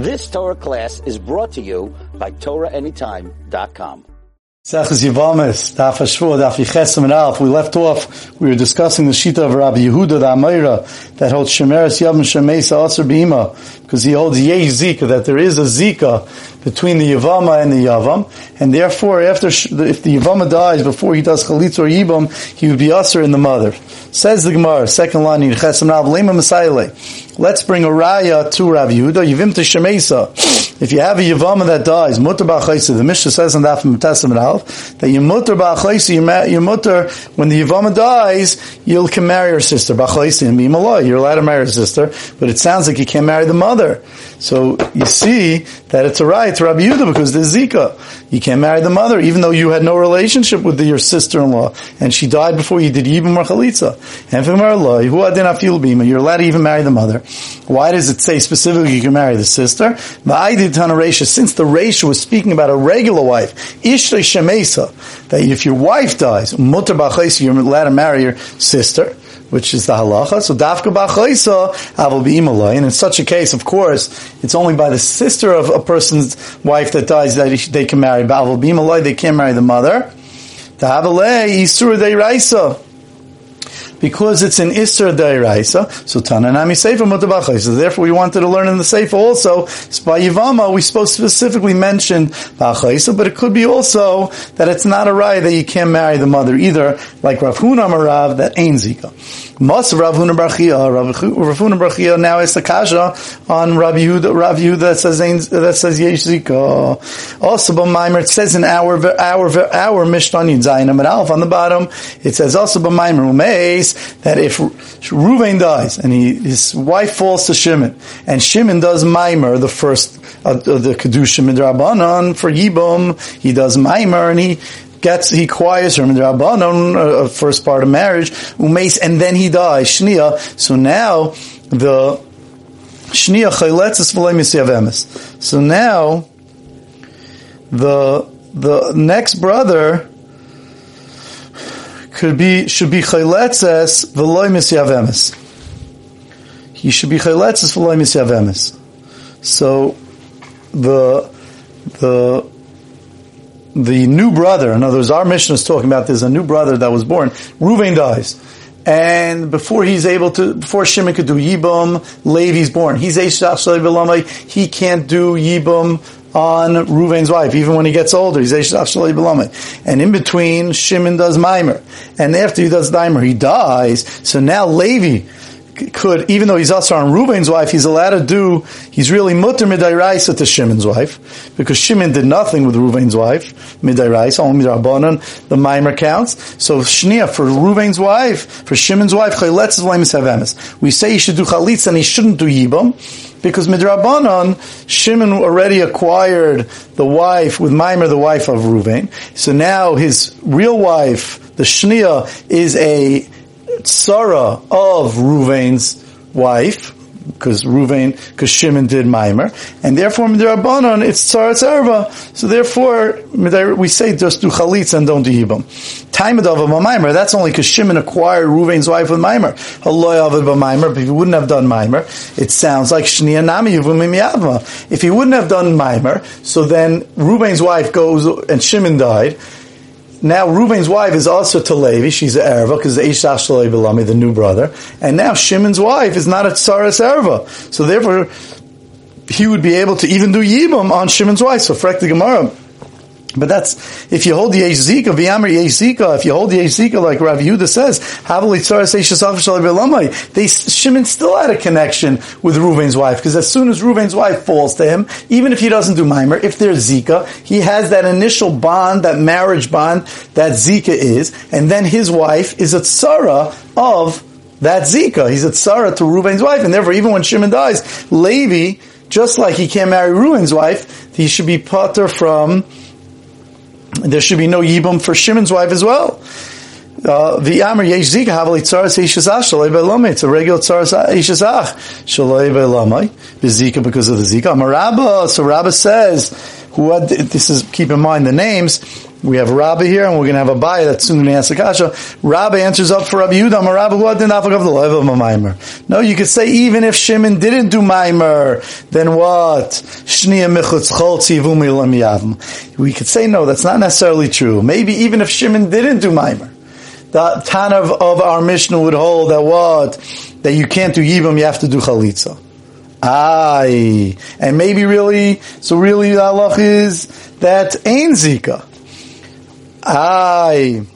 This Torah class is brought to you by TorahAnytime.com. Daf Daf and Alf. We left off, we were discussing the Shita of Rabbi Yehuda, the Amira, that holds Shemeres Yavam Shemesa Asr Bima, because he holds Yeh Zika, that there is a Zika between the Yavama and the Yavam, and therefore, after if the Yavama dies before he does Chalitz or Yibam, he would be Asr in the mother. Says the Gemara, second line in Chesim Rav Lema. Let's bring a raya to Rav Yehuda. Yivim to Shemesa. If you have a Yavama that dies, Mutter Ba'achaysa, the Mishnah says in Daf Metasim Alf, that you Mutter Ba'achaysa, you Mutter, when the Yavama dies, you can marry her sister. Ba'achaysa and Mimallah. You're allowed to marry her sister, but it sounds like you can't marry the mother. So you see that it's a to Rabbi Yehuda because there's Zika. You can't marry the mother, even though you had no relationship with the, your sister-in-law, and she died before you did Yibam or Chalitza. And you're allowed to even marry the mother. Why does it say specifically you can marry the sister? Since the Resha was speaking about a regular wife, Ishtay Shemesa, that if your wife dies, you're allowed to marry your sister which is the halacha. So dafka b'achoisa aval b'imalay. And in such a case, of course, it's only by the sister of a person's wife that dies that they can marry. Ba'aval b'imalay, they can't marry the mother. The havalei isur deiraisa because it's an Isser Dairaisa, so Tananami Sefer Mutabachai. So therefore we wanted to learn in the Sefer also, by Yivama, we specifically mention Bachaisa, but it could be also that it's not a right that you can't marry the mother either, like Rav Huna Marav, that ain't Zika. Mas Rav Huna Barchia, Rav Huna Barchia now is the Kasha on Rav Yehuda, Rav Yehuda that says, that says Yesh Zika. Also, B'maimer, it says in our, our, our Mishnah, Zayin Amid Alf on the bottom, it says also B'maimer Umeis, that if Reuven dies and he, his wife falls to Shimon, and Shimon does Maimer, the first of uh, the Kedushim Midrabanan for Yibum, he does Maimer and he gets he acquires her. Midrabanan, uh, first part of marriage, Umes, and then he dies, Shnia. So now the Shnia Chayletzis V'lei So now the the next brother could be should be chayletzes v'loy misyavemes. He should be chayletzes v'loy misyavemes. So the the the new brother, in other words, our Mishnah is talking about there's a new brother that was born. Ruvain dies. And before he's able to, before Shimon could do Yibam, Levi's born. He's He can't do Yibam on Ruvain's wife, even when he gets older. He's And in between, Shimon does Mimer. And after he does Mimer, he dies. So now Levi could, even though he's also on Ruvain's wife, he's allowed to do, he's really mutter midairaisa to Shimon's wife, because Shimon did nothing with Ruvain's wife, midairaisa, only midrabanan, the mimer counts. So shnia, for Ruvain's wife, for Shimon's wife, chayletz is havemis. we say he should do chalitz and he shouldn't do yibam, because midrabanan, Shimon already acquired the wife with Mimer, the wife of Ruvain. So now his real wife, the shnia, is a Sarah of Ruvain's wife, because Ruvain, because Shimon did Maimer, and therefore Midrabanan, it's Tzarat Erva. So therefore, we say just do Chalitz and don't do Yibam. Time of Maimer, that's only because Shimon acquired Ruvain's wife with Maimer. Maimer, if he wouldn't have done Maimer, it sounds like Shnia Nami If he wouldn't have done Maimer, so then Ruvain's wife goes, and Shimon died, now Reuben's wife is also to Levi. She's an Erva because the Ishash Belami, the new brother. And now Shimon's wife is not a Tsaras Erva. So therefore, he would be able to even do Yibam on Shimon's wife. So Frek the Gemara. But that's, if you hold the Yesh Zika, V'yamer Yesh if you hold the Yesh Zika, like Rav Yehuda says, they, Shimon still had a connection with Reuven's wife, because as soon as Reuven's wife falls to him, even if he doesn't do Mimer, if there's Zika, he has that initial bond, that marriage bond that Zika is, and then his wife is a Tzara of that Zika. He's a Tzara to Reuven's wife, and therefore even when Shimon dies, Levi, just like he can't marry Reuven's wife, he should be putter from there should be no yibum for Shimon's wife as well. Uh, the Amr Yesh Zika Havali Tzaras Ishazach Shalei Be'lamai. It's a regular Tzaras Ishazach Shalei Be'lamai. Zika because of the Zika. Marabba. So Rabba says, who this is keep in mind the names We have Rabba here, and we're going to have a Abaya that's soon going to answer Kasha. Rabba answers up for Rabbi Yehuda. Rabbi who did the life of a Maimer. No, you could say even if Shimon didn't do Maimer, then what? We could say no, that's not necessarily true. Maybe even if Shimon didn't do Maimer, the Tan of, our Mishnah would hold that what? That you can't do Yibam, you have to do Chalitza. Aye. And maybe really, so really the halach is that Ein Zika. Aye.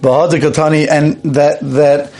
Bahadikatani, and that, that,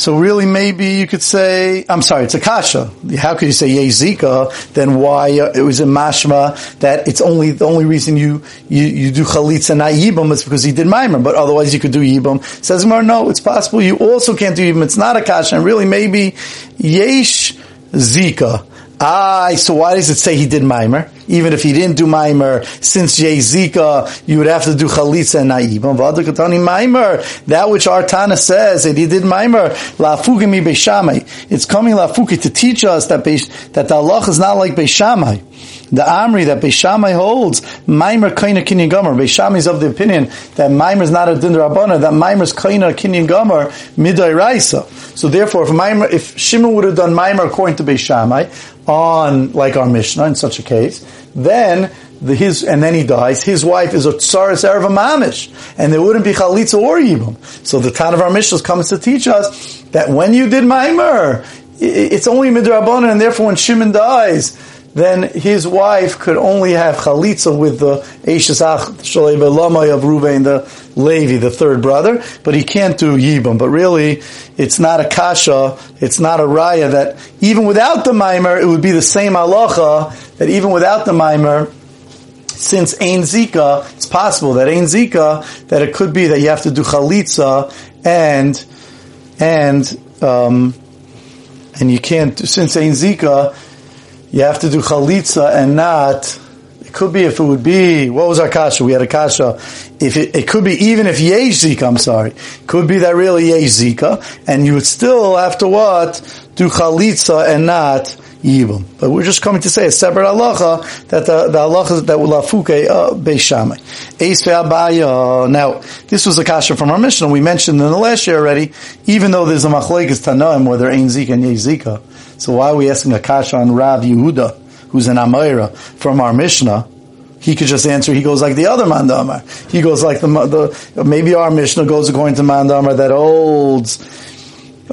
so really maybe you could say, I'm sorry, it's a kasha. How could you say Yezika? Then why uh, it was a mashma that it's only, the only reason you, you, you do chalitza not yibam is because he did mimer, but otherwise you could do yibam. Says Gemara, no, it's possible you also can't do yibam. It's not a kasha, and really maybe yesh zika. Ah, so why does it say he did mimer? Even if he didn't do mimer, since Yezika, you would have to do chalitza and naibam. V'adukatani mimer, that which our says that he did mimer, la'fugimi beishamai. It's coming la'fuki to teach us that that the Allah is not like beishamai. The Amri that Beishamai holds, Maimer Kaina Kinyan Gomer. Beishamai is of the opinion that Maimer is not a Din Rabbana, that Maimer is Kaina Kinyan Gomer, Midai Raisa. So therefore, if Maimer, if Shimon would have done Maimer according to Beishamai, on, like our Mishnah in such a case, then the, his, and then he dies, his wife is a tsaris erev mamish, and there wouldn't be chalitza or yibum. So the Tan of our Mishnah comes to teach us that when you did Maimer, it's only midrabanan, and therefore when Shimon dies, then his wife could only have chalitza with the Eishesach Shalei Lamai of Ruvain, the Levi, the third brother, but he can't do Yibam. But really, it's not a kasha, it's not a raya that even without the mimer, it would be the same halacha that even without the mimer, since Ein Zika, it's possible that Ein Zika, that it could be that you have to do chalitza and, and, um, and you can't, since Ein Zika, you have to do chalitza and not. It could be if it would be what was our kasha? We had a kasha. If it, it could be even if yesh zika, I'm sorry, could be that really yesh zika, and you would still have to what do chalitza and not yibum. But we're just coming to say a separate halacha that the, the halacha that will lafuke uh, beishamai. Eis ve'abaya. Now this was a kasha from our Mishnah. We mentioned in the last year already. Even though there's a machlekes tanaim whether ein zika and yesh zika. So why are we asking a kasha on Rav Yehuda, who's an Amira from our Mishnah? He could just answer. He goes like the other Mandamar. He goes like the, the maybe our Mishnah goes according to Mandamar that holds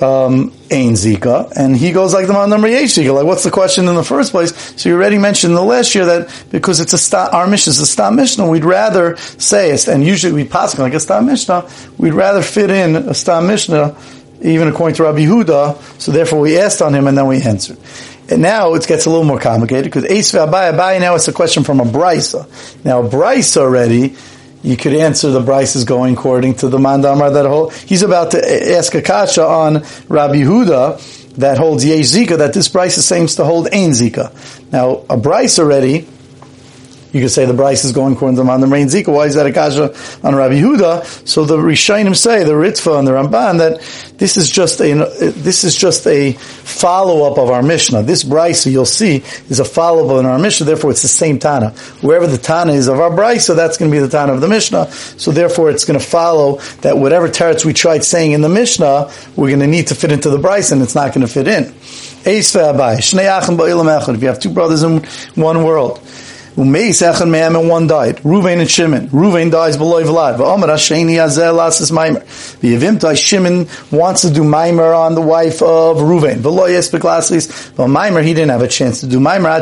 um, Ein Zika, and he goes like the number Yesh Zika. Like, what's the question in the first place? So you already mentioned the last year that because it's a sta, our Mishnah is a Stam Mishnah, we'd rather say and usually we pass like a Stam Mishnah, we'd rather fit in a Stam Mishnah even according to Rabbi Huda. So therefore, we asked on him and then we answered. And now it gets a little more complicated because Eis Abai Abai now it's a question from a brisa. Now a brisa already, you could answer the brisa is going according to the Mandamar that whole. He's about to ask a kasha on Rabbi Huda that holds Yezika that this brisa seems to hold Ein Zika. Now a brisa already you could say the Bryce is going according to the man the Rain Zika. Why is that a kasha on Rabbi Yehuda? So the Rishonim say, the Ritva and the Ramban, that this is just a, this is just a follow-up of our Mishnah. This Bryce, you'll see, is a follow-up of our Mishnah, therefore it's the same Tana. Wherever the Tana is of our Bryce, so that's going to be the Tana of the Mishnah. So therefore it's going to follow that whatever teretz we tried saying in the Mishnah, we're going to need to fit into the Bryce and it's not going to fit in. If you have two brothers in one world, Umeis echan me'em and one died. Ruvain and Shimon. Ruvain dies below Vlad. V'omer Hasheni Azel lasis Maimer. V'yevimtai Shimon wants to do Maimer on the wife of Ruvain. Below Yespek lasis. Well, Maimer, he didn't have a chance to do Maimer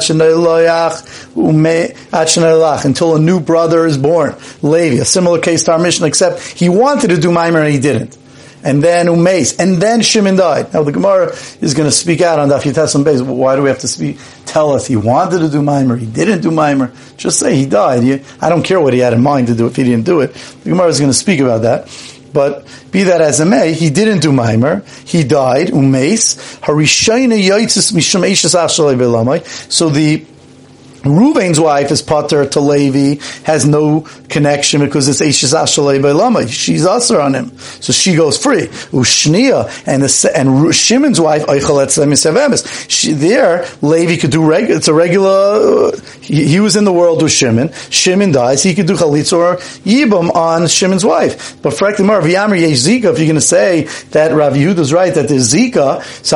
until a new brother is born. Levi. A similar case to our Mishnah, except he wanted to do Maimer and he didn't and then Umeis, and then Shimon died. Now the Gemara is going to speak out on Daf Yitesim Beis. Why do we have to speak? Tell us he wanted to do Maimer, he didn't do Maimer. Just say he died. I don't care what he had in mind to do if he didn't do it. The Gemara is going to speak about that. But be that as it may, he didn't do Maimer. He died. Umeis. So the Ruvain's wife is pater to Levi, has no connection because it's Eishes Ashalei. She's usher on him. So she goes free. Ushnia and the, and Shimon's wife, she, there, Levi could do regular, it's a regular, uh, he, he, was in the world with Shimon. Shimon dies, he could do Chalitz or Yibam on Shimon's wife. But frankly, more, if you're going to say that Rav Yehuda's right, that there's Zika, so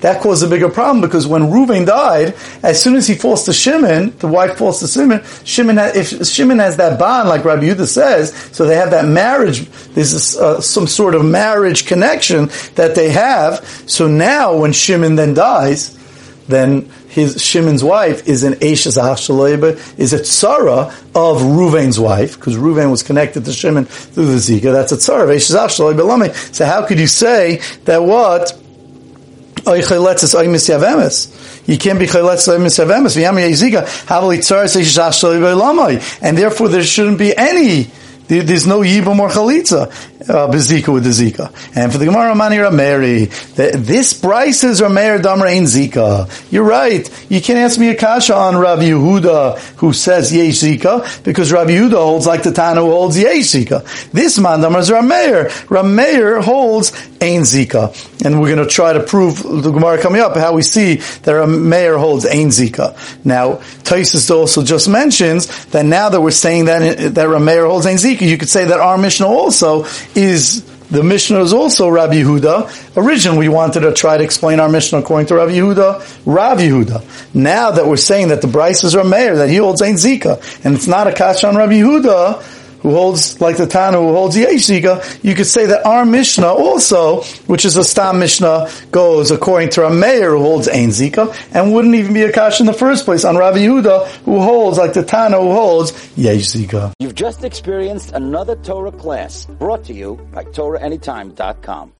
That caused a bigger problem because when Ruvain died, as soon as he falls to Shimon, the wife falls to Shimon, Shimon, if Shimon has that bond, like Rabbi Yehuda says, so they have that marriage, there's uh, some sort of marriage connection that they have. So now when Shimon then dies, then his Shimon's wife is an Ashes Hashaleba, is a tzara of Ruvain's wife, because Ruvain was connected to Shimon through the Zika. That's a tzara of Ashes Hashaleba. So how could you say that what? You can't be seish and therefore there shouldn't be any there's no yibam or chalitza uh, bezika with the zika. And for the Gemara Mani Rameri, this price is Rameir Damar Ein Zika. You're right. You can't ask me a kasha on Rabbi Yehuda who says Yesh Zika because Rabbi Yehuda holds like the Tana who holds Yesh Zika. This man Damar is Rameir. Rameir holds Ein Zika. And we're going to try to prove the Gemara coming up how we see that Rameir holds Ein Zika. Now, Taisus also just mentions that now that we're saying that, that Rameir holds Ein Zika, you could say that our Mishnah also is the Mishnah is also Rabbi Yehuda. Originally, we wanted to try to explain our Mishnah according to Rabbi Yehuda, Rav Yehuda. Now that we're saying that the Bryces are Meir, that he holds Ein Zika, and it's not a Kasha on Rabbi Yehuda, who holds like the Tana who holds Yeshika, you could say that our Mishnah also, which is a Stam Mishnah, goes according to a Meir who holds Ein Zika, and wouldn't even be a kash in the first place on Rabbi Yehuda, who holds like the Tana who holds Yesh Zika. You've just experienced another Torah class brought to you by TorahAnytime.com.